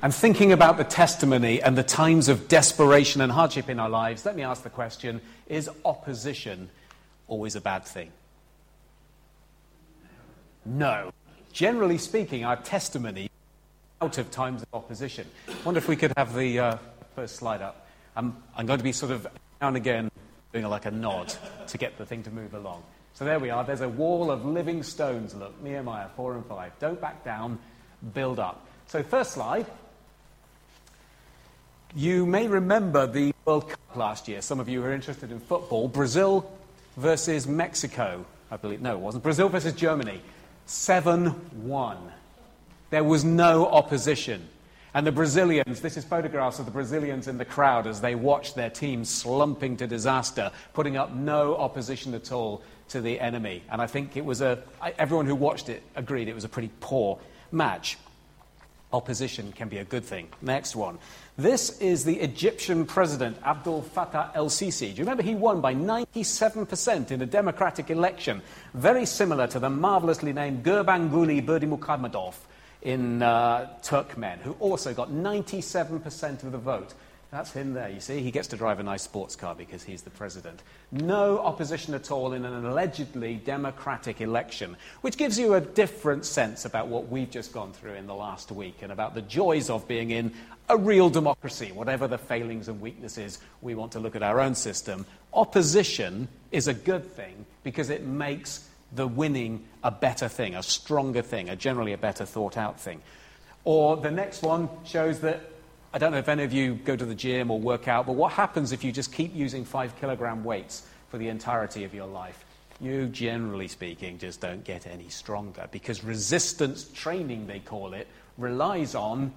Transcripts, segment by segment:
And thinking about the testimony and the times of desperation and hardship in our lives, let me ask the question is opposition always a bad thing? No. Generally speaking, our testimony out of times of opposition. I wonder if we could have the uh, first slide up. I'm, I'm going to be sort of now and again doing like a nod to get the thing to move along. So there we are. There's a wall of living stones. Look, Nehemiah 4 and 5. Don't back down, build up. So, first slide. You may remember the World Cup last year. Some of you who are interested in football. Brazil versus Mexico, I believe. No, it wasn't. Brazil versus Germany. 7 1. There was no opposition. And the Brazilians, this is photographs of the Brazilians in the crowd as they watched their team slumping to disaster, putting up no opposition at all to the enemy. And I think it was a, everyone who watched it agreed it was a pretty poor match. Opposition can be a good thing. Next one. This is the Egyptian president, Abdel Fattah el Sisi. Do you remember he won by 97% in a democratic election? Very similar to the marvelously named Gurbanguly Berdimuhamedov in uh, Turkmen, who also got 97% of the vote. That's him there, you see. He gets to drive a nice sports car because he's the president. No opposition at all in an allegedly democratic election, which gives you a different sense about what we've just gone through in the last week and about the joys of being in a real democracy, whatever the failings and weaknesses we want to look at our own system. Opposition is a good thing because it makes the winning a better thing, a stronger thing, a generally a better thought out thing. Or the next one shows that I don't know if any of you go to the gym or work out, but what happens if you just keep using five kilogram weights for the entirety of your life? You, generally speaking, just don't get any stronger because resistance training, they call it, relies on,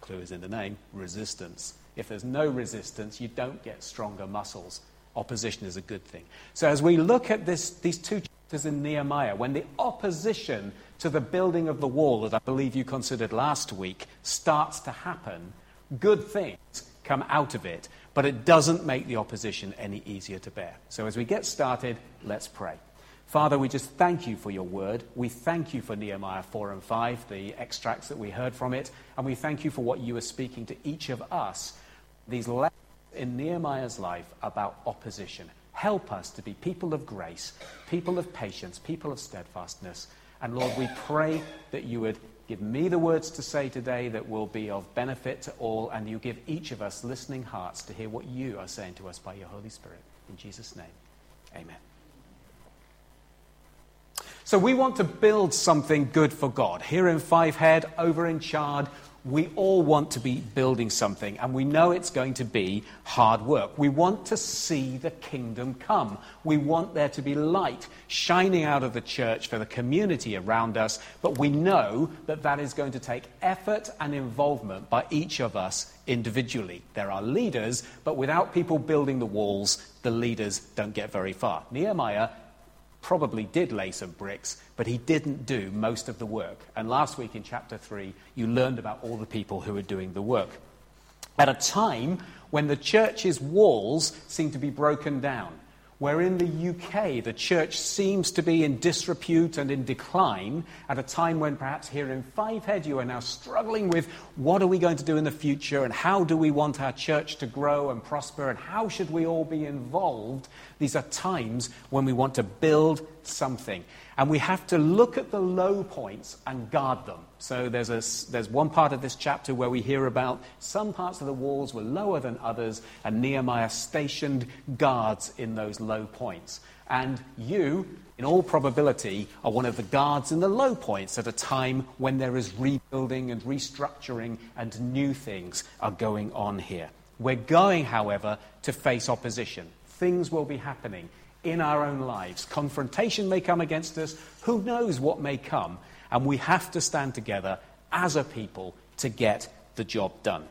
clue is in the name, resistance. If there's no resistance, you don't get stronger muscles. Opposition is a good thing. So as we look at this, these two chapters in Nehemiah, when the opposition to the building of the wall that I believe you considered last week starts to happen, good things come out of it, but it doesn't make the opposition any easier to bear. So as we get started, let's pray. Father, we just thank you for your word. We thank you for Nehemiah 4 and 5, the extracts that we heard from it, and we thank you for what you are speaking to each of us, these lessons in Nehemiah's life about opposition. Help us to be people of grace, people of patience, people of steadfastness. And Lord, we pray that you would give me the words to say today that will be of benefit to all, and you give each of us listening hearts to hear what you are saying to us by your Holy Spirit. In Jesus' name, amen. So we want to build something good for God. Here in Fivehead, over in Chard, we all want to be building something, and we know it's going to be hard work. We want to see the kingdom come. We want there to be light shining out of the church for the community around us, but we know that that is going to take effort and involvement by each of us individually. There are leaders, but without people building the walls, the leaders don't get very far. Nehemiah probably did lay some bricks, but he didn't do most of the work. And last week in chapter 3, you learned about all the people who were doing the work. At a time when the church's walls seemed to be broken down, where in the UK the church seems to be in disrepute and in decline at a time when perhaps here in Fivehead you are now struggling with what are we going to do in the future and how do we want our church to grow and prosper and how should we all be involved. These are times when we want to build something. And we have to look at the low points and guard them. So there's, a, there's one part of this chapter where we hear about some parts of the walls were lower than others, and Nehemiah stationed guards in those low points. And you, in all probability, are one of the guards in the low points at a time when there is rebuilding and restructuring and new things are going on here. We're going, however, to face opposition. Things will be happening in our own lives. Confrontation may come against us. Who knows what may come? And we have to stand together as a people to get the job done.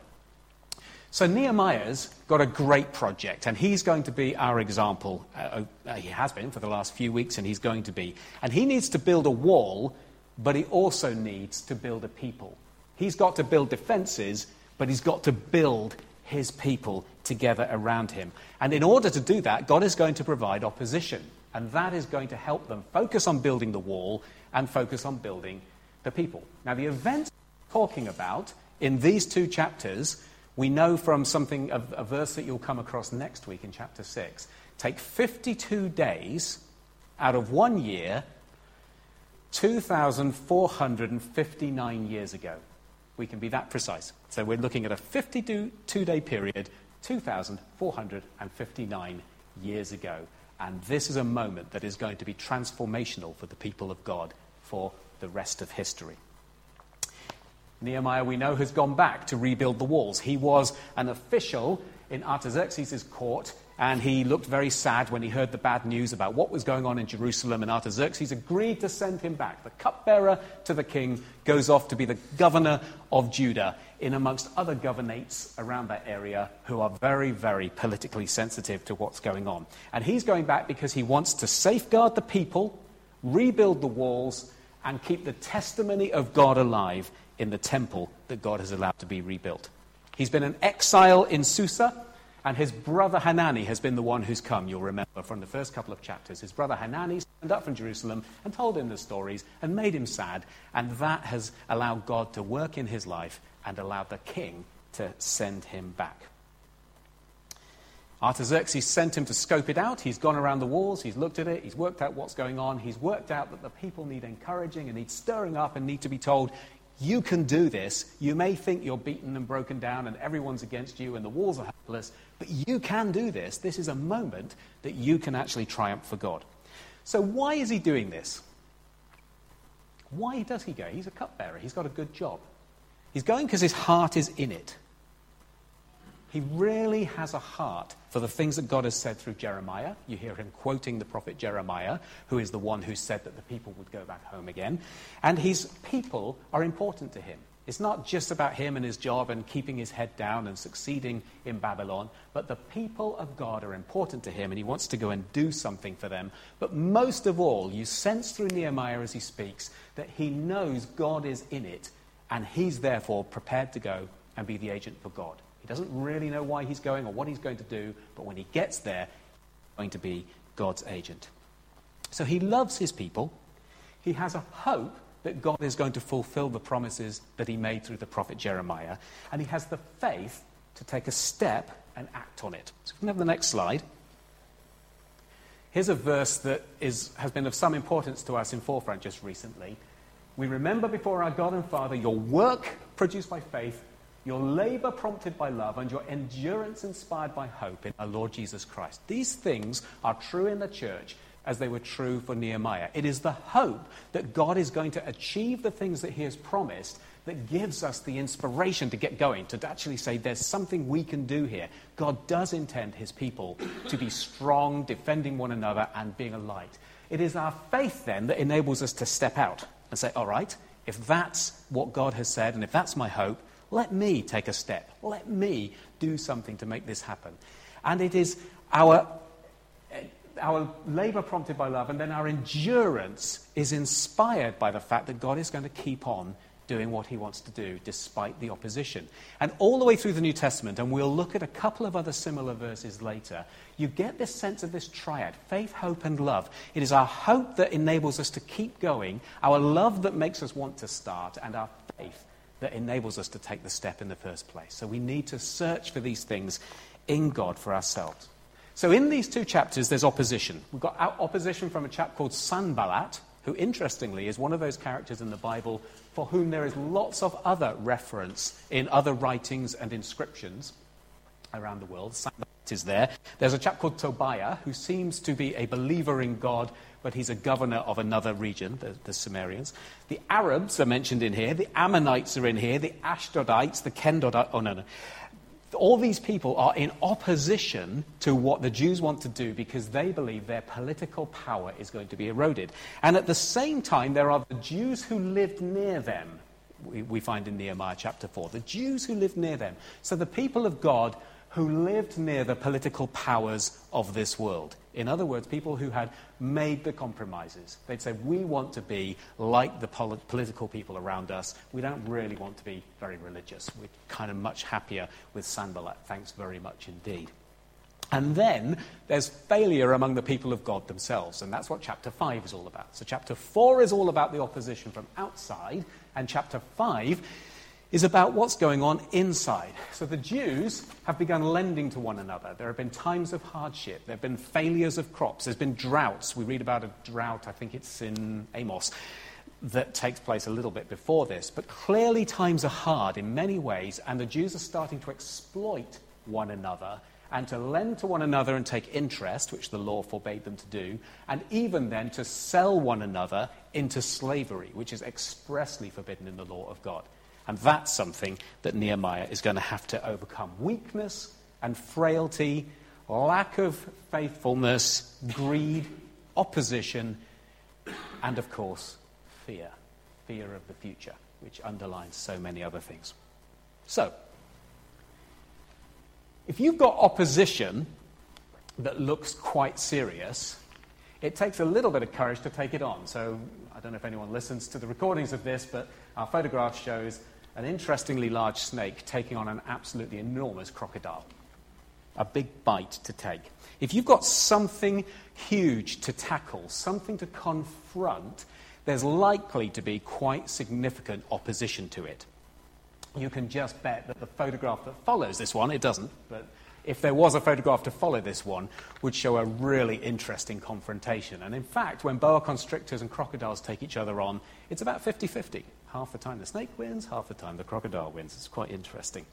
So Nehemiah's got a great project, and he's going to be our example. Uh, uh, he has been for the last few weeks, and he's going to be. And he needs to build a wall, but he also needs to build a people. He's got to build defenses, but he's got to build his people together around him. And in order to do that, God is going to provide opposition. And that is going to help them focus on building the wall and focus on building the people. Now, the event talking about in these two chapters, we know from something, a, a verse that you'll come across next week in chapter 6, take 52 days out of one year, 2,459 years ago. We can be that precise. So we're looking at a 52 day period, 2,459 years ago. And this is a moment that is going to be transformational for the people of God for the rest of history. Nehemiah, we know, has gone back to rebuild the walls. He was an official in Artaxerxes' court, and he looked very sad when he heard the bad news about what was going on in Jerusalem, and Artaxerxes agreed to send him back. The cupbearer to the king goes off to be the governor of Judah, in amongst other governates around that area who are very, very politically sensitive to what's going on. And he's going back because he wants to safeguard the people, rebuild the walls, and keep the testimony of God alive in the temple that God has allowed to be rebuilt. He's been an exile in Susa, and his brother Hanani has been the one who's come, you'll remember from the first couple of chapters. His brother Hanani stand up from Jerusalem and told him the stories and made him sad, and that has allowed God to work in his life and allowed the king to send him back. Artaxerxes sent him to scope it out. He's gone around the walls, he's looked at it, he's worked out what's going on, he's worked out that the people need encouraging and need stirring up and need to be told, you can do this. You may think you're beaten and broken down and everyone's against you and the walls are helpless, but you can do this. This is a moment that you can actually triumph for God. So, why is he doing this? Why does he go? He's a cupbearer, he's got a good job. He's going because his heart is in it. He really has a heart for the things that God has said through Jeremiah. You hear him quoting the prophet Jeremiah, who is the one who said that the people would go back home again. And his people are important to him. It's not just about him and his job and keeping his head down and succeeding in Babylon, but the people of God are important to him and he wants to go and do something for them. But most of all, you sense through Nehemiah as he speaks that he knows God is in it and he's therefore prepared to go and be the agent for God. He doesn't really know why he's going or what he's going to do, but when he gets there, he's going to be God's agent. So he loves his people. He has a hope that God is going to fulfill the promises that he made through the prophet Jeremiah. And he has the faith to take a step and act on it. So we can have the next slide. Here's a verse that is, has been of some importance to us in Forefront just recently. We remember before our God and Father your work produced by faith your labor prompted by love, and your endurance inspired by hope in our Lord Jesus Christ. These things are true in the church as they were true for Nehemiah. It is the hope that God is going to achieve the things that he has promised that gives us the inspiration to get going, to actually say there's something we can do here. God does intend his people to be strong, defending one another, and being a light. It is our faith then that enables us to step out and say, all right, if that's what God has said, and if that's my hope, let me take a step. Let me do something to make this happen. And it is our, eh, our labor prompted by love, and then our endurance is inspired by the fact that God is going to keep on doing what he wants to do despite the opposition. And all the way through the New Testament, and we'll look at a couple of other similar verses later, you get this sense of this triad faith, hope, and love. It is our hope that enables us to keep going, our love that makes us want to start, and our faith that enables us to take the step in the first place. So we need to search for these things in God for ourselves. So in these two chapters, there's opposition. We've got opposition from a chap called Sanballat, who interestingly is one of those characters in the Bible for whom there is lots of other reference in other writings and inscriptions around the world. Sanballat is there. There's a chap called Tobiah who seems to be a believer in God but he's a governor of another region, the, the Sumerians. The Arabs are mentioned in here. The Ammonites are in here. The Ashdodites, the Kendodites. Oh, no, no. All these people are in opposition to what the Jews want to do because they believe their political power is going to be eroded. And at the same time, there are the Jews who lived near them. We, we find in Nehemiah chapter 4. The Jews who lived near them. So the people of God who lived near the political powers of this world. In other words, people who had made the compromises. They'd say, We want to be like the pol- political people around us. We don't really want to be very religious. We're kind of much happier with Sanballat. Thanks very much indeed. And then there's failure among the people of God themselves, and that's what chapter 5 is all about. So, chapter 4 is all about the opposition from outside, and chapter 5 is about what's going on inside. So the Jews have begun lending to one another. There have been times of hardship. There have been failures of crops. There's been droughts. We read about a drought, I think it's in Amos, that takes place a little bit before this. But clearly, times are hard in many ways, and the Jews are starting to exploit one another and to lend to one another and take interest, which the law forbade them to do, and even then to sell one another into slavery, which is expressly forbidden in the law of God. And that's something that Nehemiah is going to have to overcome weakness and frailty, lack of faithfulness, greed, opposition, and of course, fear. Fear of the future, which underlines so many other things. So, if you've got opposition that looks quite serious, it takes a little bit of courage to take it on. So, I don't know if anyone listens to the recordings of this, but our photograph shows an interestingly large snake taking on an absolutely enormous crocodile. A big bite to take. If you've got something huge to tackle, something to confront, there's likely to be quite significant opposition to it. You can just bet that the photograph that follows this one, it doesn't, but if there was a photograph to follow this one, would show a really interesting confrontation. And in fact, when boa constrictors and crocodiles take each other on, it's about 50 50. Half the time the snake wins, half the time the crocodile wins. It's quite interesting.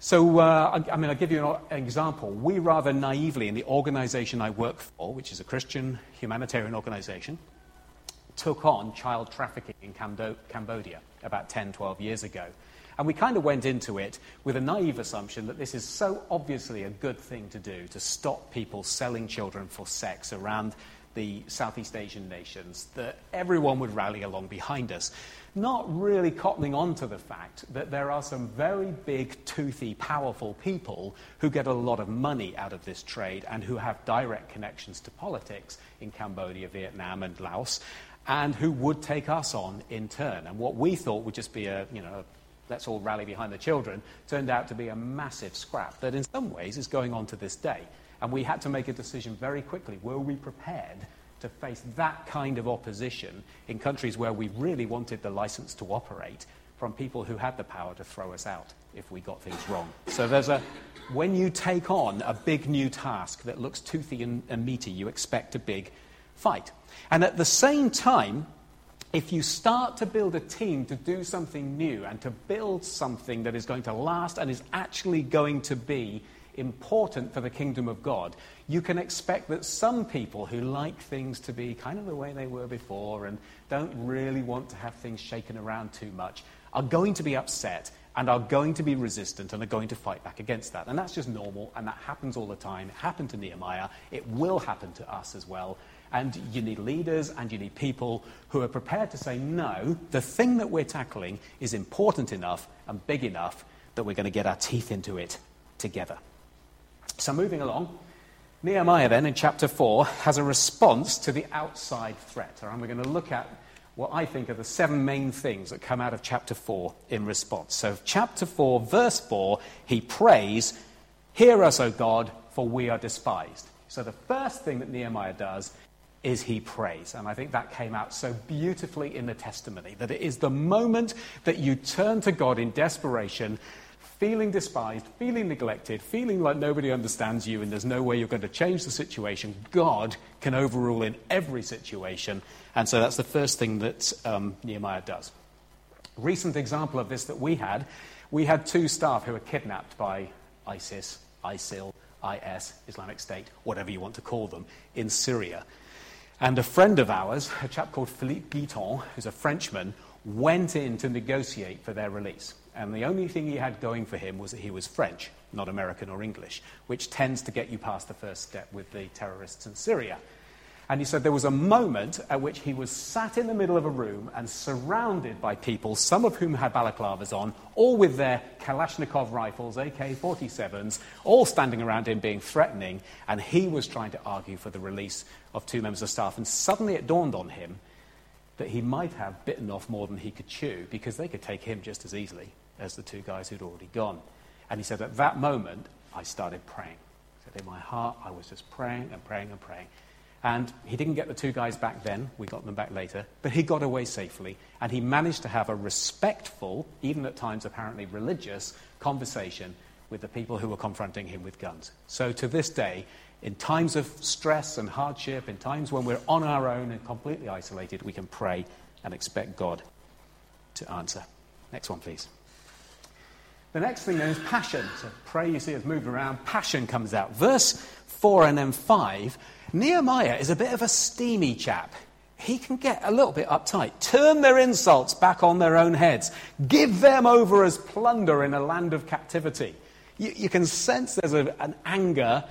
So, uh, I, I, mean, I'll give you an example. We rather naively, in the organization I work for, which is a Christian humanitarian organization, took on child trafficking in Cambodia about 10, 12 years ago. And we kind of went into it with a naive assumption that this is so obviously a good thing to do to stop people selling children for sex around the Southeast Asian nations that everyone would rally along behind us. Not really cottoning on to the fact that there are some very big, toothy, powerful people who get a lot of money out of this trade and who have direct connections to politics in Cambodia, Vietnam, and Laos, and who would take us on in turn. And what we thought would just be a, you know, let's all rally behind the children, turned out to be a massive scrap that in some ways is going on to this day. And we had to make a decision very quickly. Were we prepared to face that kind of opposition in countries where we really wanted the license to operate from people who had the power to throw us out if we got things wrong? So there's a, when you take on a big new task that looks toothy and, and meaty, you expect a big fight. And at the same time, if you start to build a team to do something new and to build something that is going to last and is actually going to be important for the kingdom of God, you can expect that some people who like things to be kind of the way they were before and don't really want to have things shaken around too much are going to be upset and are going to be resistant and are going to fight back against that. And that's just normal, and that happens all the time. It happened to Nehemiah, it will happen to us as well. And you need leaders and you need people who are prepared to say, no, the thing that we're tackling is important enough and big enough that we're going to get our teeth into it together. So, moving along, Nehemiah then in chapter 4 has a response to the outside threat. And we're going to look at what I think are the seven main things that come out of chapter 4 in response. So, chapter 4, verse 4, he prays, Hear us, O God, for we are despised. So, the first thing that Nehemiah does is he prays. And I think that came out so beautifully in the testimony that it is the moment that you turn to God in desperation, feeling despised, feeling neglected, feeling like nobody understands you and there's no way you're going to change the situation. God can overrule in every situation. And so that's the first thing that um, Nehemiah does. Recent example of this that we had we had two staff who were kidnapped by ISIS, ISIL, IS, Islamic State, whatever you want to call them, in Syria. And a friend of ours, a chap called Philippe Guiton, who's a Frenchman, went in to negotiate for their release. And the only thing he had going for him was that he was French, not American or English, which tends to get you past the first step with the terrorists in Syria. And he said there was a moment at which he was sat in the middle of a room and surrounded by people, some of whom had balaclavas on, all with their Kalashnikov rifles, AK 47s, all standing around him being threatening. And he was trying to argue for the release of two members of staff. And suddenly it dawned on him that he might have bitten off more than he could chew because they could take him just as easily as the two guys who'd already gone. And he said, At that moment, I started praying. He said, In my heart, I was just praying and praying and praying. And he didn't get the two guys back then, we got them back later, but he got away safely. And he managed to have a respectful, even at times apparently religious, conversation with the people who were confronting him with guns. So to this day, in times of stress and hardship, in times when we're on our own and completely isolated, we can pray and expect God to answer. Next one, please. The next thing then is passion. So pray, you see, has moved around. Passion comes out. Verse 4 and then 5 Nehemiah is a bit of a steamy chap. He can get a little bit uptight. Turn their insults back on their own heads. Give them over as plunder in a land of captivity. You, you can sense there's a, an anger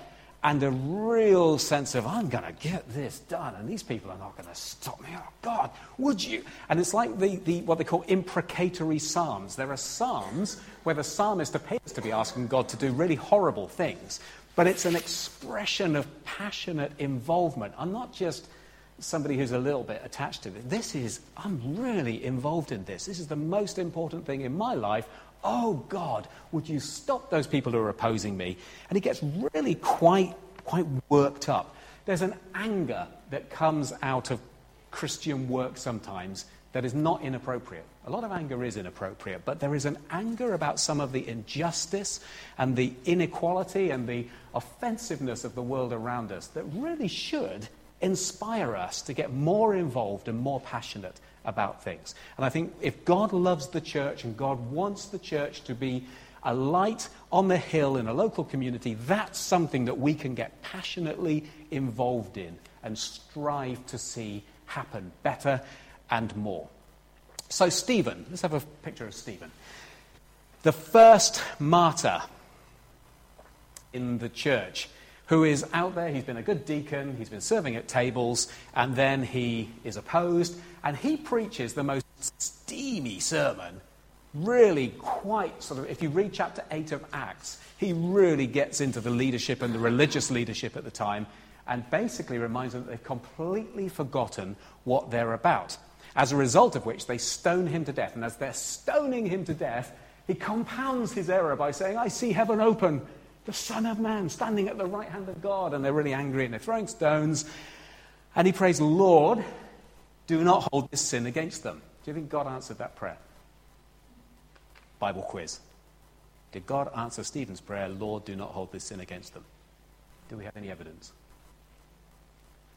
and a real sense of, I'm going to get this done, and these people are not going to stop me. Oh, God, would you? And it's like the, the, what they call imprecatory psalms. There are psalms where the psalmist appears to be asking God to do really horrible things, but it's an expression of passionate involvement. I'm not just somebody who's a little bit attached to it. This is, I'm really involved in this. This is the most important thing in my life. Oh God, would you stop those people who are opposing me? And he gets really quite, quite worked up. There's an anger that comes out of Christian work sometimes that is not inappropriate. A lot of anger is inappropriate, but there is an anger about some of the injustice and the inequality and the offensiveness of the world around us that really should inspire us to get more involved and more passionate about things. And I think if God loves the church and God wants the church to be a light on the hill in a local community, that's something that we can get passionately involved in and strive to see happen better and more. So, Stephen, let's have a picture of Stephen. The first martyr in the church who is out there. He's been a good deacon, he's been serving at tables, and then he is opposed, and he preaches the most steamy sermon. Really, quite sort of, if you read chapter 8 of Acts, he really gets into the leadership and the religious leadership at the time and basically reminds them that they've completely forgotten what they're about. As a result of which, they stone him to death. And as they're stoning him to death, he compounds his error by saying, I see heaven open the Son of Man standing at the right hand of God. And they're really angry and they're throwing stones. And he prays, Lord, do not hold this sin against them. Do you think God answered that prayer? Bible quiz. Did God answer Stephen's prayer, Lord, do not hold this sin against them? Do we have any evidence?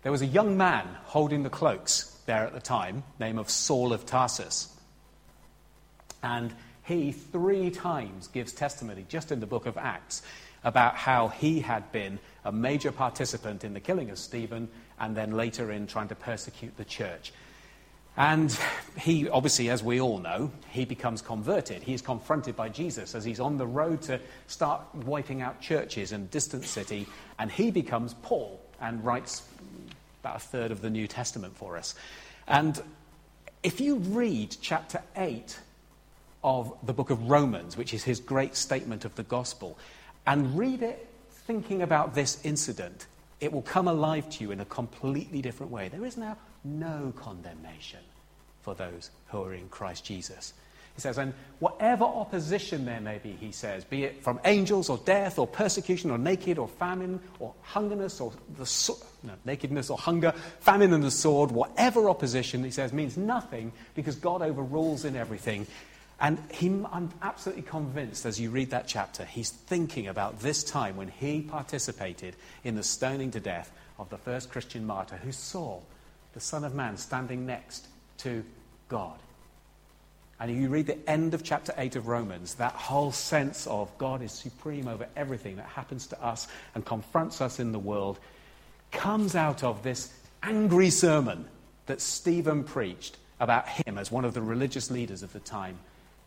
There was a young man holding the cloaks there at the time, name of Saul of Tarsus. And he three times gives testimony, just in the book of Acts, about how he had been a major participant in the killing of Stephen and then later in trying to persecute the church. And he, obviously, as we all know, he becomes converted. He's confronted by Jesus as he's on the road to start wiping out churches in a distant city, and he becomes Paul and writes about a third of the New Testament for us. And if you read chapter 8 of the book of Romans, which is his great statement of the gospel, and read it thinking about this incident, it will come alive to you in a completely different way. There is now no condemnation for those who are in Christ Jesus. He says, and whatever opposition there may be, he says, be it from angels or death or persecution or naked or famine or hungerness or the so- no, nakedness or hunger, famine and the sword, whatever opposition, he says, means nothing because God overrules in everything and he, I'm absolutely convinced as you read that chapter, he's thinking about this time when he participated in the stoning to death of the first Christian martyr who saw the Son of Man standing next to God. And you read the end of chapter 8 of Romans, that whole sense of God is supreme over everything that happens to us and confronts us in the world comes out of this angry sermon that Stephen preached about him as one of the religious leaders of the time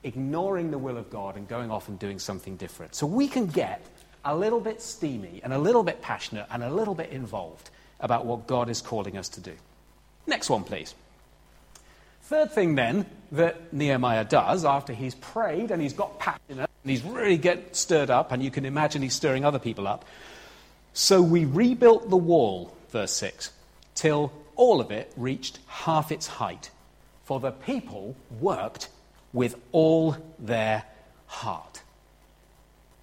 ignoring the will of God and going off and doing something different. So we can get a little bit steamy and a little bit passionate and a little bit involved about what God is calling us to do. Next one, please. Third thing, then, that Nehemiah does after he's prayed and he's got passionate and he's really get stirred up, and you can imagine he's stirring other people up. So we rebuilt the wall, verse 6, till all of it reached half its height, for the people worked with all their heart.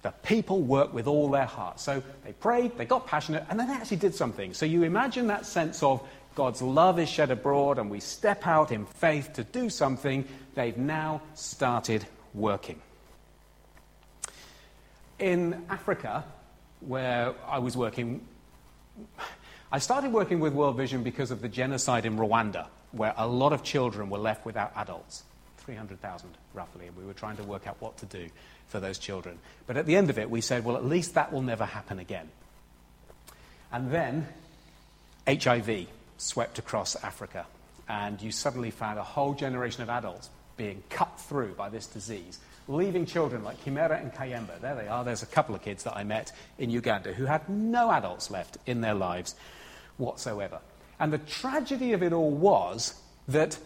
The people work with all their heart. So they prayed, they got passionate, and then they actually did something. So you imagine that sense of God's love is shed abroad, and we step out in faith to do something. They've now started working. In Africa, where I was working, I started working with World Vision because of the genocide in Rwanda, where a lot of children were left without adults 300,000 roughly, and we were trying to work out what to do for those children. But at the end of it, we said, well, at least that will never happen again. And then HIV swept across Africa, and you suddenly found a whole generation of adults being cut through by this disease, leaving children like Kimera and Kayemba. There they are. There's a couple of kids that I met in Uganda who had no adults left in their lives whatsoever. And the tragedy of it all was that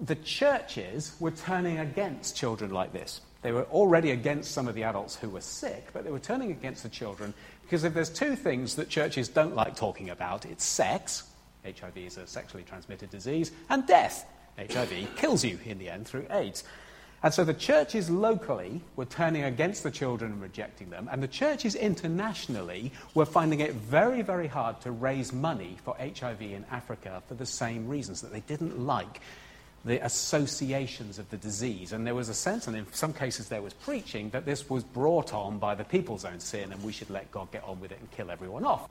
the churches were turning against children like this. They were already against some of the adults who were sick, but they were turning against the children because if there's two things that churches don't like talking about, it's sex, HIV is a sexually transmitted disease, and death. HIV kills you in the end through AIDS. And so the churches locally were turning against the children and rejecting them, and the churches internationally were finding it very, very hard to raise money for HIV in Africa for the same reasons that they didn't like the associations of the disease. And there was a sense, and in some cases there was preaching, that this was brought on by the people's own sin and we should let God get on with it and kill everyone off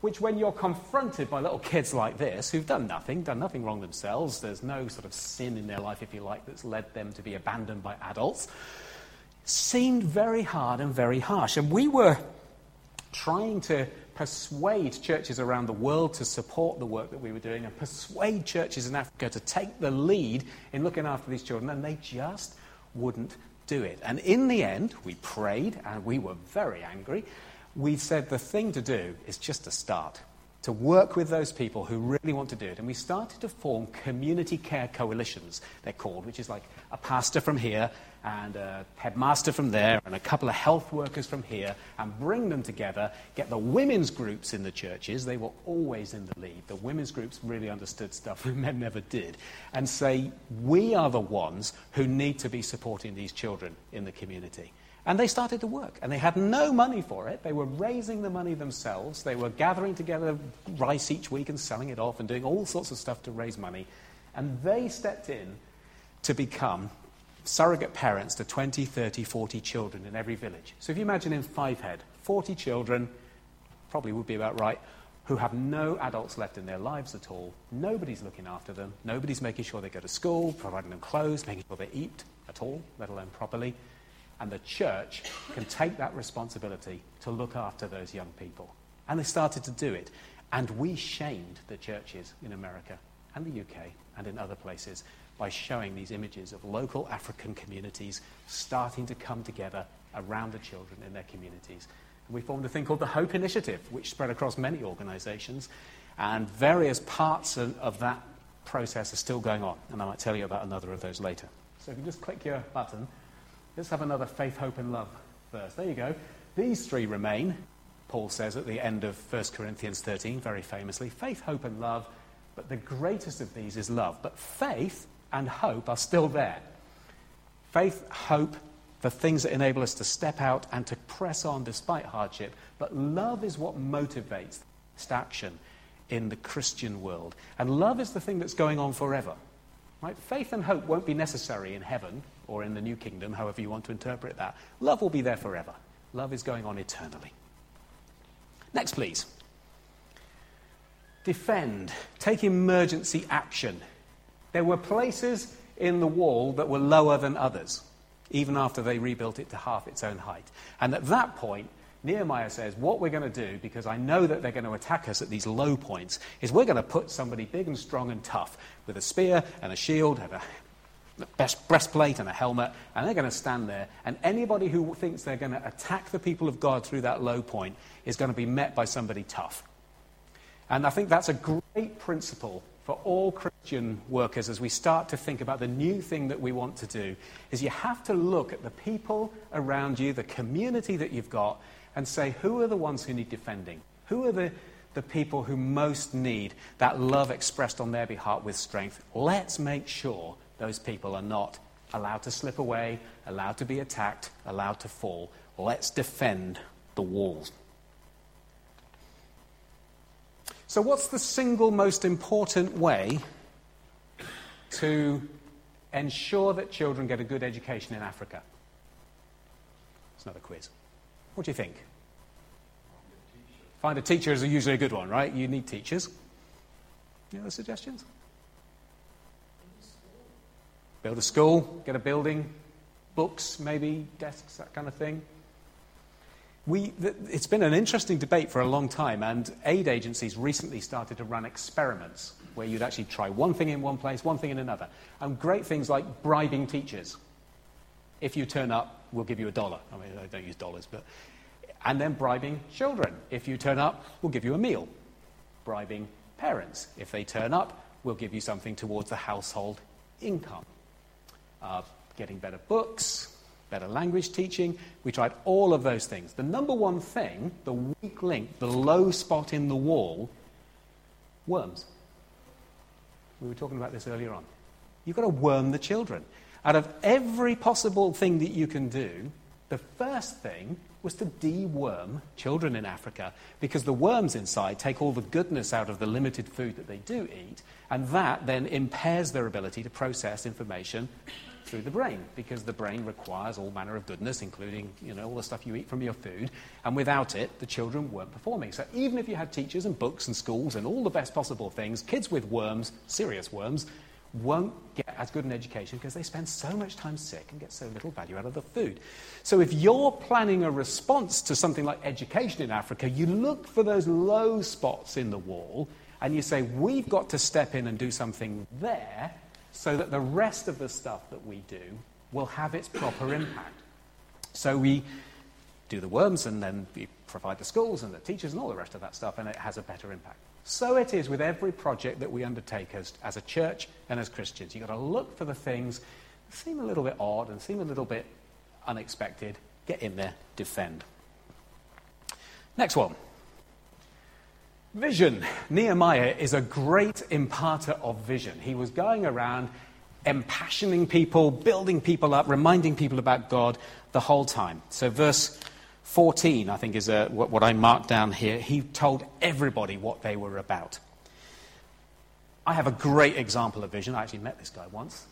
which when you're confronted by little kids like this, who've done nothing, done nothing wrong themselves, there's no sort of sin in their life, if you like, that's led them to be abandoned by adults, seemed very hard and very harsh. And we were trying to persuade churches around the world to support the work that we were doing and persuade churches in Africa to take the lead in looking after these children, and they just wouldn't do it. And in the end, we prayed and we were very angry we said the thing to do is just to start, to work with those people who really want to do it. And we started to form community care coalitions, they're called, which is like a pastor from here and a headmaster from there and a couple of health workers from here and bring them together, get the women's groups in the churches. They were always in the lead. The women's groups really understood stuff men never did. And say, we are the ones who need to be supporting these children in the community. And they started to work. And they had no money for it. They were raising the money themselves. They were gathering together rice each week and selling it off and doing all sorts of stuff to raise money. And they stepped in to become surrogate parents to 20, 30, 40 children in every village. So if you imagine in Fivehead, 40 children, probably would be about right, who have no adults left in their lives at all. Nobody's looking after them. Nobody's making sure they go to school, providing them clothes, making sure they eat at all, let alone properly. And the church can take that responsibility to look after those young people. And they started to do it. And we shamed the churches in America and the UK and in other places by showing these images of local African communities starting to come together around the children in their communities. And we formed a thing called the Hope Initiative, which spread across many organizations. And various parts of, of that process are still going on. And I might tell you about another of those later. So if you just click your button. Let's have another faith, hope, and love verse. There you go. These three remain, Paul says at the end of 1 Corinthians 13, very famously faith, hope, and love. But the greatest of these is love. But faith and hope are still there. Faith, hope, the things that enable us to step out and to press on despite hardship. But love is what motivates action in the Christian world. And love is the thing that's going on forever. Right? Faith and hope won't be necessary in heaven or in the new kingdom, however you want to interpret that. Love will be there forever. Love is going on eternally. Next, please. Defend. Take emergency action. There were places in the wall that were lower than others, even after they rebuilt it to half its own height. And at that point, Nehemiah says, What we're going to do, because I know that they're going to attack us at these low points, is we're going to put somebody big and strong and tough with a spear and a shield and a best breastplate and a helmet, and they're going to stand there. And anybody who thinks they're going to attack the people of God through that low point is going to be met by somebody tough. And I think that's a great principle for all Christian workers as we start to think about the new thing that we want to do is you have to look at the people around you, the community that you've got, and say, who are the ones who need defending? Who are the, the people who most need that love expressed on their behalf with strength? Let's make sure those people are not allowed to slip away, allowed to be attacked, allowed to fall. Let's defend the walls. So, what's the single most important way to ensure that children get a good education in Africa? It's another quiz. What do you think? Find a teacher is usually a good one, right? You need teachers. Any other suggestions? Build a school, get a building, books, maybe, desks, that kind of thing. We, it's been an interesting debate for a long time, and aid agencies recently started to run experiments where you'd actually try one thing in one place, one thing in another. And great things like bribing teachers. If you turn up, we'll give you a dollar. I mean, I don't use dollars, but. And then bribing children. If you turn up, we'll give you a meal. Bribing parents. If they turn up, we'll give you something towards the household income. Uh, getting better books, better language teaching. We tried all of those things. The number one thing, the weak link, the low spot in the wall, worms. We were talking about this earlier on. You've got to worm the children. Out of every possible thing that you can do, the first thing was to deworm children in Africa because the worms inside take all the goodness out of the limited food that they do eat, and that then impairs their ability to process information through the brain because the brain requires all manner of goodness, including you know, all the stuff you eat from your food. And without it, the children weren't performing. So even if you had teachers and books and schools and all the best possible things, kids with worms, serious worms, won't get as good an education because they spend so much time sick and get so little value out of the food. So, if you're planning a response to something like education in Africa, you look for those low spots in the wall and you say, We've got to step in and do something there so that the rest of the stuff that we do will have its proper impact. So, we do the worms and then we provide the schools and the teachers and all the rest of that stuff, and it has a better impact. So it is with every project that we undertake as, as a church and as Christians. You've got to look for the things that seem a little bit odd and seem a little bit unexpected. Get in there, defend. Next one. Vision. Nehemiah is a great imparter of vision. He was going around impassioning people, building people up, reminding people about God the whole time. So, verse 14, I think, is a, what, what I marked down here. He told everybody what they were about. I have a great example of vision. I actually met this guy once.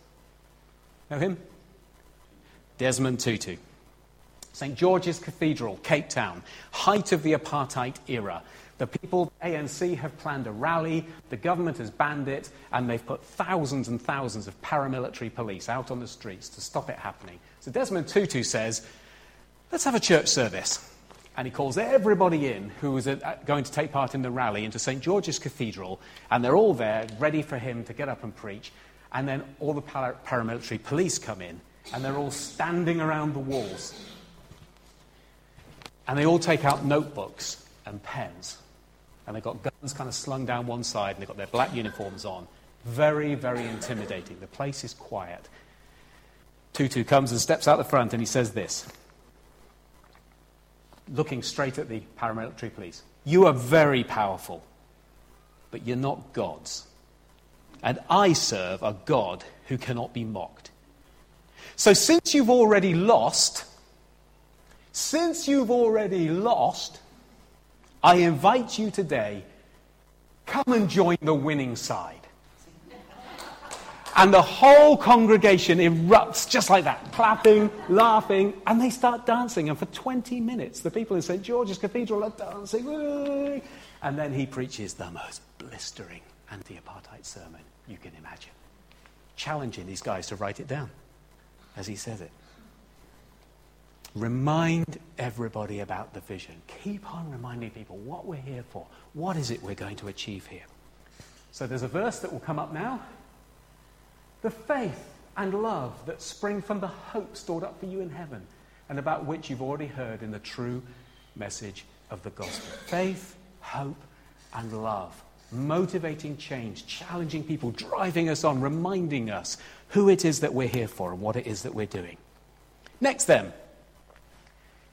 Know him? Desmond Tutu. St. George's Cathedral, Cape Town, height of the apartheid era. The people, ANC, have planned a rally, the government has banned it, and they've put thousands and thousands of paramilitary police out on the streets to stop it happening. So Desmond Tutu says, let's have a church service. And he calls everybody in who is going to take part in the rally into St. George's Cathedral, and they're all there ready for him to get up and preach. And then all the paramilitary police come in, and they're all standing around the walls. And they all take out notebooks and pens. And they've got guns kind of slung down one side, and they've got their black uniforms on. Very, very intimidating. The place is quiet. Tutu comes and steps out the front, and he says this looking straight at the paramilitary police. You are very powerful, but you're not gods. And I serve a God who cannot be mocked. So since you've already lost, since you've already lost, I invite you today, come and join the winning side. And the whole congregation erupts just like that, clapping, laughing, and they start dancing. And for 20 minutes, the people in St. George's Cathedral are dancing. And then he preaches the most blistering anti apartheid sermon you can imagine, challenging these guys to write it down as he says it. Remind everybody about the vision. Keep on reminding people what we're here for. What is it we're going to achieve here? So there's a verse that will come up now the faith and love that spring from the hope stored up for you in heaven and about which you've already heard in the true message of the gospel. Faith, hope, and love. Motivating change, challenging people, driving us on, reminding us who it is that we're here for and what it is that we're doing. Next, then,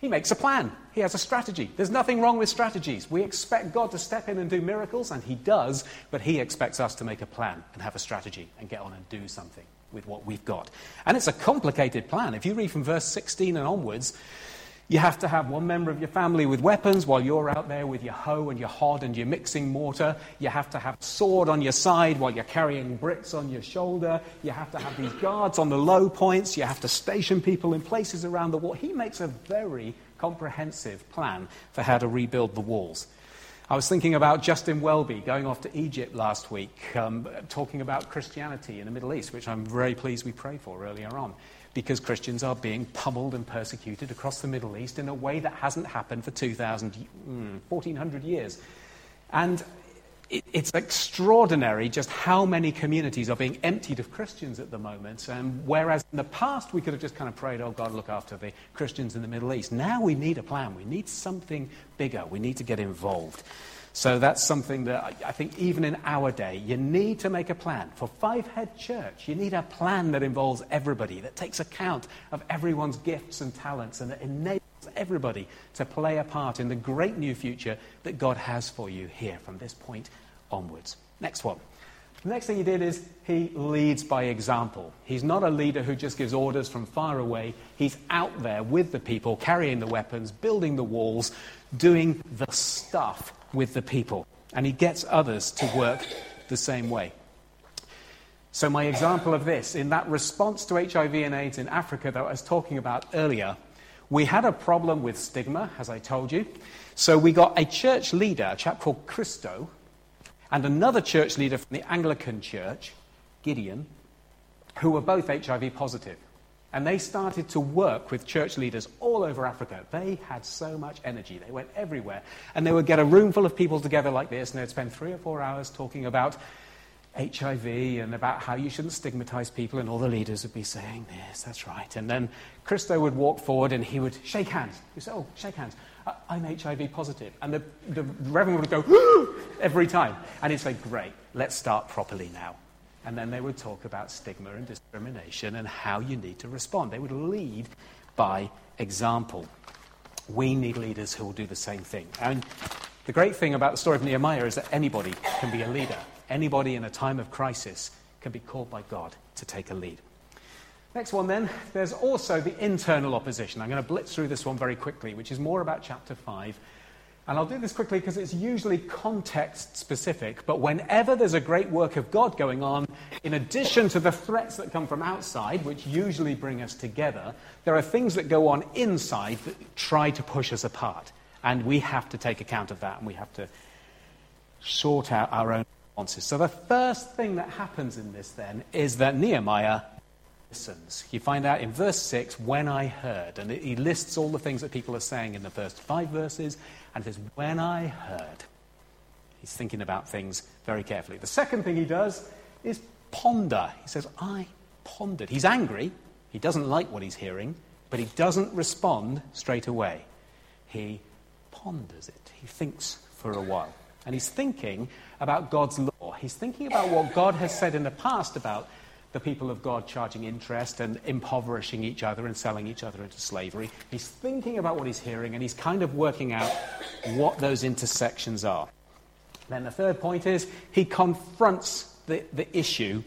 he makes a plan. He has a strategy. There's nothing wrong with strategies. We expect God to step in and do miracles, and He does, but He expects us to make a plan and have a strategy and get on and do something. with what we've got. And it's a complicated plan. If you read from verse 16 and onwards, you have to have one member of your family with weapons while you're out there with your hoe and your hod and your mixing mortar. You have to have a sword on your side while you're carrying bricks on your shoulder. You have to have these guards on the low points. You have to station people in places around the wall. He makes a very comprehensive plan for how to rebuild the walls. I was thinking about Justin Welby going off to Egypt last week, um, talking about Christianity in the Middle East, which I'm very pleased we prayed for earlier on because Christians are being pummeled and persecuted across the Middle East in a way that hasn't happened for 2,000, mm, 1,400 years. And it, it's extraordinary just how many communities are being emptied of Christians at the moment. Um, whereas in the past, we could have just kind of prayed, oh, God, look after the Christians in the Middle East. Now we need a plan. We need something bigger. We need to get involved. So that's something that I think even in our day, you need to make a plan. For Fivehead Church, you need a plan that involves everybody, that takes account of everyone's gifts and talents, and that enables everybody to play a part in the great new future that God has for you here from this point onwards. Next one. The next thing he did is he leads by example. He's not a leader who just gives orders from far away. He's out there with the people, carrying the weapons, building the walls, doing the stuff with the people. And he gets others to work the same way. So, my example of this, in that response to HIV and AIDS in Africa that I was talking about earlier, we had a problem with stigma, as I told you. So, we got a church leader, a chap called Christo, and another church leader from the Anglican Church, Gideon, who were both HIV positive. And they started to work with church leaders all over Africa. They had so much energy. They went everywhere. And they would get a room full of people together like this, and they'd spend three or four hours talking about HIV and about how you shouldn't stigmatize people, and all the leaders would be saying, Yes, that's right. And then Christo would walk forward and he would shake hands. He'd say, Oh, shake hands. I'm HIV positive. And the, the reverend would go, every time. And he'd say, Great, let's start properly now. And then they would talk about stigma and discrimination and how you need to respond. They would lead by example. We need leaders who will do the same thing. And the great thing about the story of Nehemiah is that anybody can be a leader. Anybody in a time of crisis can be called by God to take a lead. Next one, then, there's also the internal opposition. I'm going to blitz through this one very quickly, which is more about chapter 5 and I'll do this quickly because it's usually context specific, but whenever there's a great work of God going on, in addition to the threats that come from outside, which usually bring us together, there are things that go on inside that try to push us apart. And we have to take account of that and we have to sort out our own responses. So the first thing that happens in this then is that Nehemiah listens. You find out in verse 6, when I heard. And he lists all the things that people are saying in the first five verses and says, When I heard. He's thinking about things very carefully. The second thing he does is ponder. He says, I pondered. He's angry. He doesn't like what he's hearing, but he doesn't respond straight away. He ponders it. He thinks for a while. And he's thinking about God's law. He's thinking about what God has said in the past about the people of God charging interest and impoverishing each other and selling each other into slavery. He's thinking about what he's hearing and he's kind of working out what those intersections are. Then the third point is he confronts the, the issue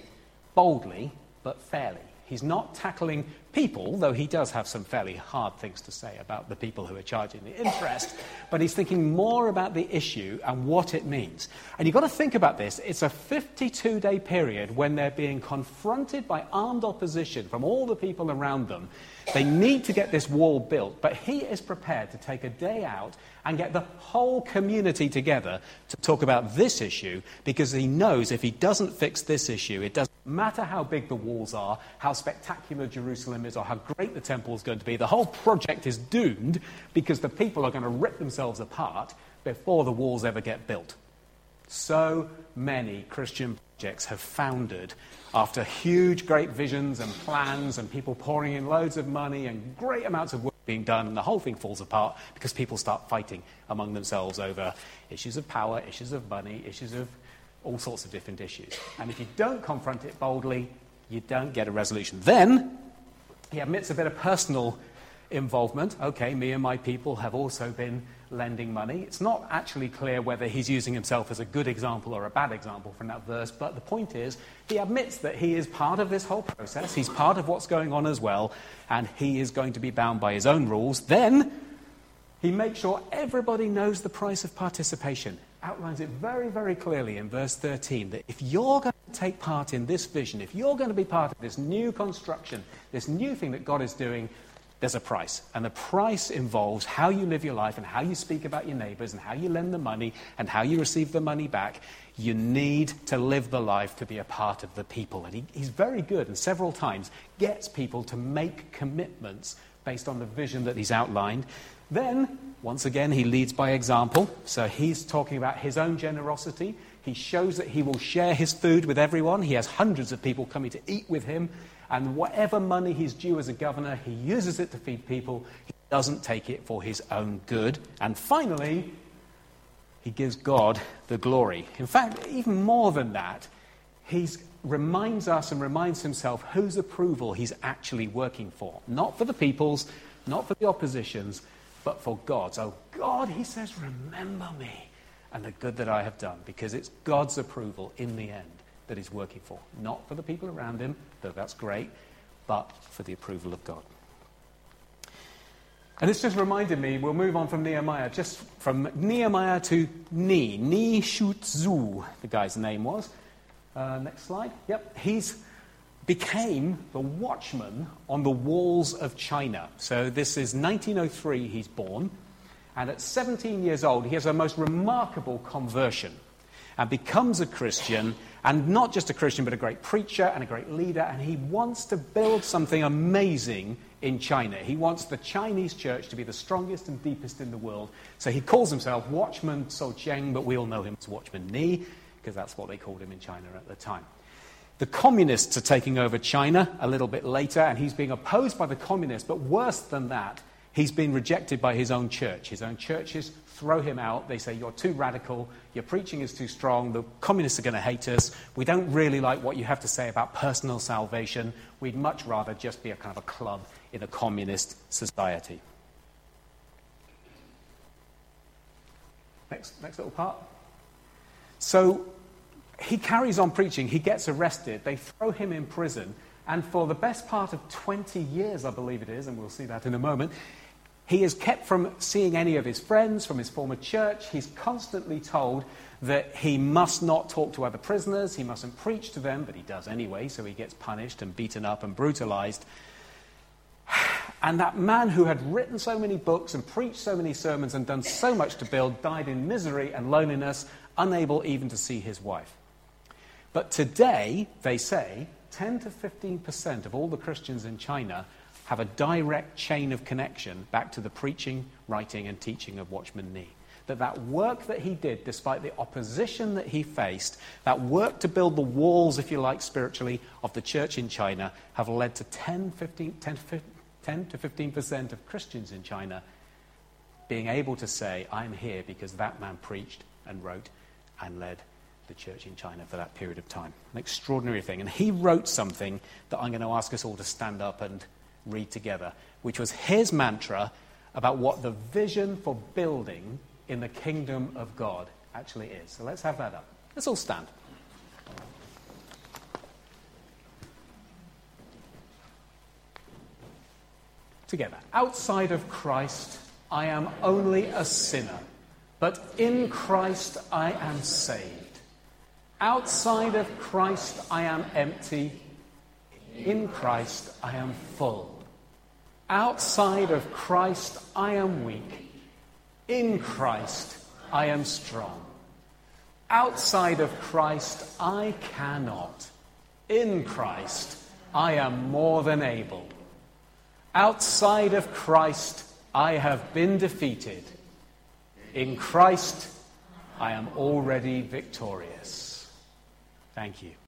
boldly but fairly. He's not tackling people, though he does have some fairly hard things to say about the people who are charging the interest, but he's thinking more about the issue and what it means. And you've got to think about this. It's a 52 day period when they're being confronted by armed opposition from all the people around them. They need to get this wall built, but he is prepared to take a day out and get the whole community together to talk about this issue because he knows if he doesn't fix this issue, it doesn't matter how big the walls are, how spectacular Jerusalem is, or how great the temple is going to be. The whole project is doomed because the people are going to rip themselves apart before the walls ever get built. So many Christian projects have foundered after huge, great visions and plans and people pouring in loads of money and great amounts of work being done, and the whole thing falls apart because people start fighting among themselves over issues of power, issues of money, issues of all sorts of different issues. And if you don't confront it boldly, you don't get a resolution. Then he admits a bit of personal involvement. Okay, me and my people have also been lending money. It's not actually clear whether he's using himself as a good example or a bad example from that verse, but the point is, he admits that he is part of this whole process. He's part of what's going on as well, and he is going to be bound by his own rules. Then, he makes sure everybody knows the price of participation. Outlines it very, very clearly in verse 13 that if you're going to take part in this vision, if you're going to be part of this new construction, this new thing that God is doing, there's a price. And the price involves how you live your life and how you speak about your neighbors and how you lend the money and how you receive the money back. You need to live the life to be a part of the people. And he, he's very good and several times gets people to make commitments based on the vision that he's outlined. Then, once again, he leads by example. So he's talking about his own generosity. He shows that he will share his food with everyone. He has hundreds of people coming to eat with him. And whatever money he's due as a governor, he uses it to feed people. He doesn't take it for his own good. And finally, he gives God the glory. In fact, even more than that, he reminds us and reminds himself whose approval he's actually working for. Not for the people's, not for the opposition's, but for God's. Oh, God, he says, remember me and the good that I have done, because it's God's approval in the end that he's working for. Not for the people around him, though that's great, but for the approval of God. And this just reminded me, we'll move on from Nehemiah, just from Nehemiah to Ni. Ni Shutzu, the guy's name was. Uh, next slide. Yep, he's became the watchman on the walls of China. So this is 1903, he's born. And at 17 years old, he has a most remarkable conversion and becomes a Christian and not just a Christian, but a great preacher and a great leader. And he wants to build something amazing in China. He wants the Chinese church to be the strongest and deepest in the world. So he calls himself Watchman So Cheng, but we all know him as Watchman Nee, because that's what they called him in China at the time. The communists are taking over China a little bit later, and he's being opposed by the communists, but worse than that, he's been rejected by his own church. His own churches throw him out. They say, You're too radical, your preaching is too strong, the communists are going to hate us, we don't really like what you have to say about personal salvation, we'd much rather just be a kind of a club in a communist society. Next, next little part. So he carries on preaching, he gets arrested, they throw him in prison, and for the best part of 20 years, I believe it is, and we'll see that in a moment, he is kept from seeing any of his friends from his former church. He's constantly told that he must not talk to other prisoners, he mustn't preach to them, but he does anyway, so he gets punished and beaten up and brutalized. And that man who had written so many books and preached so many sermons and done so much to build died in misery and loneliness, unable even to see his wife. But today, they say, 10 to 15% of all the Christians in China have a direct chain of connection back to the preaching, writing, and teaching of Watchman Nee. That that work that he did, despite the opposition that he faced, that work to build the walls, if you like, spiritually, of the church in China, have led to 10, 15, 10, 10 to 15% of Christians in China being able to say, I'm here because that man preached and wrote and led the church in China for that period of time. An extraordinary thing. And he wrote something that I'm going to ask us all to stand up and read together, which was his mantra about what the vision for building in the kingdom of God actually is. So let's have that up. Let's all stand. Together. Outside of Christ, I am only a sinner, but in Christ I am saved. Outside of Christ, I am empty. In Christ, I am full. Outside of Christ, I am weak. In Christ, I am strong. Outside of Christ, I cannot. In Christ, I am more than able. Outside of Christ, I have been defeated. In Christ, I am already victorious. Thank you.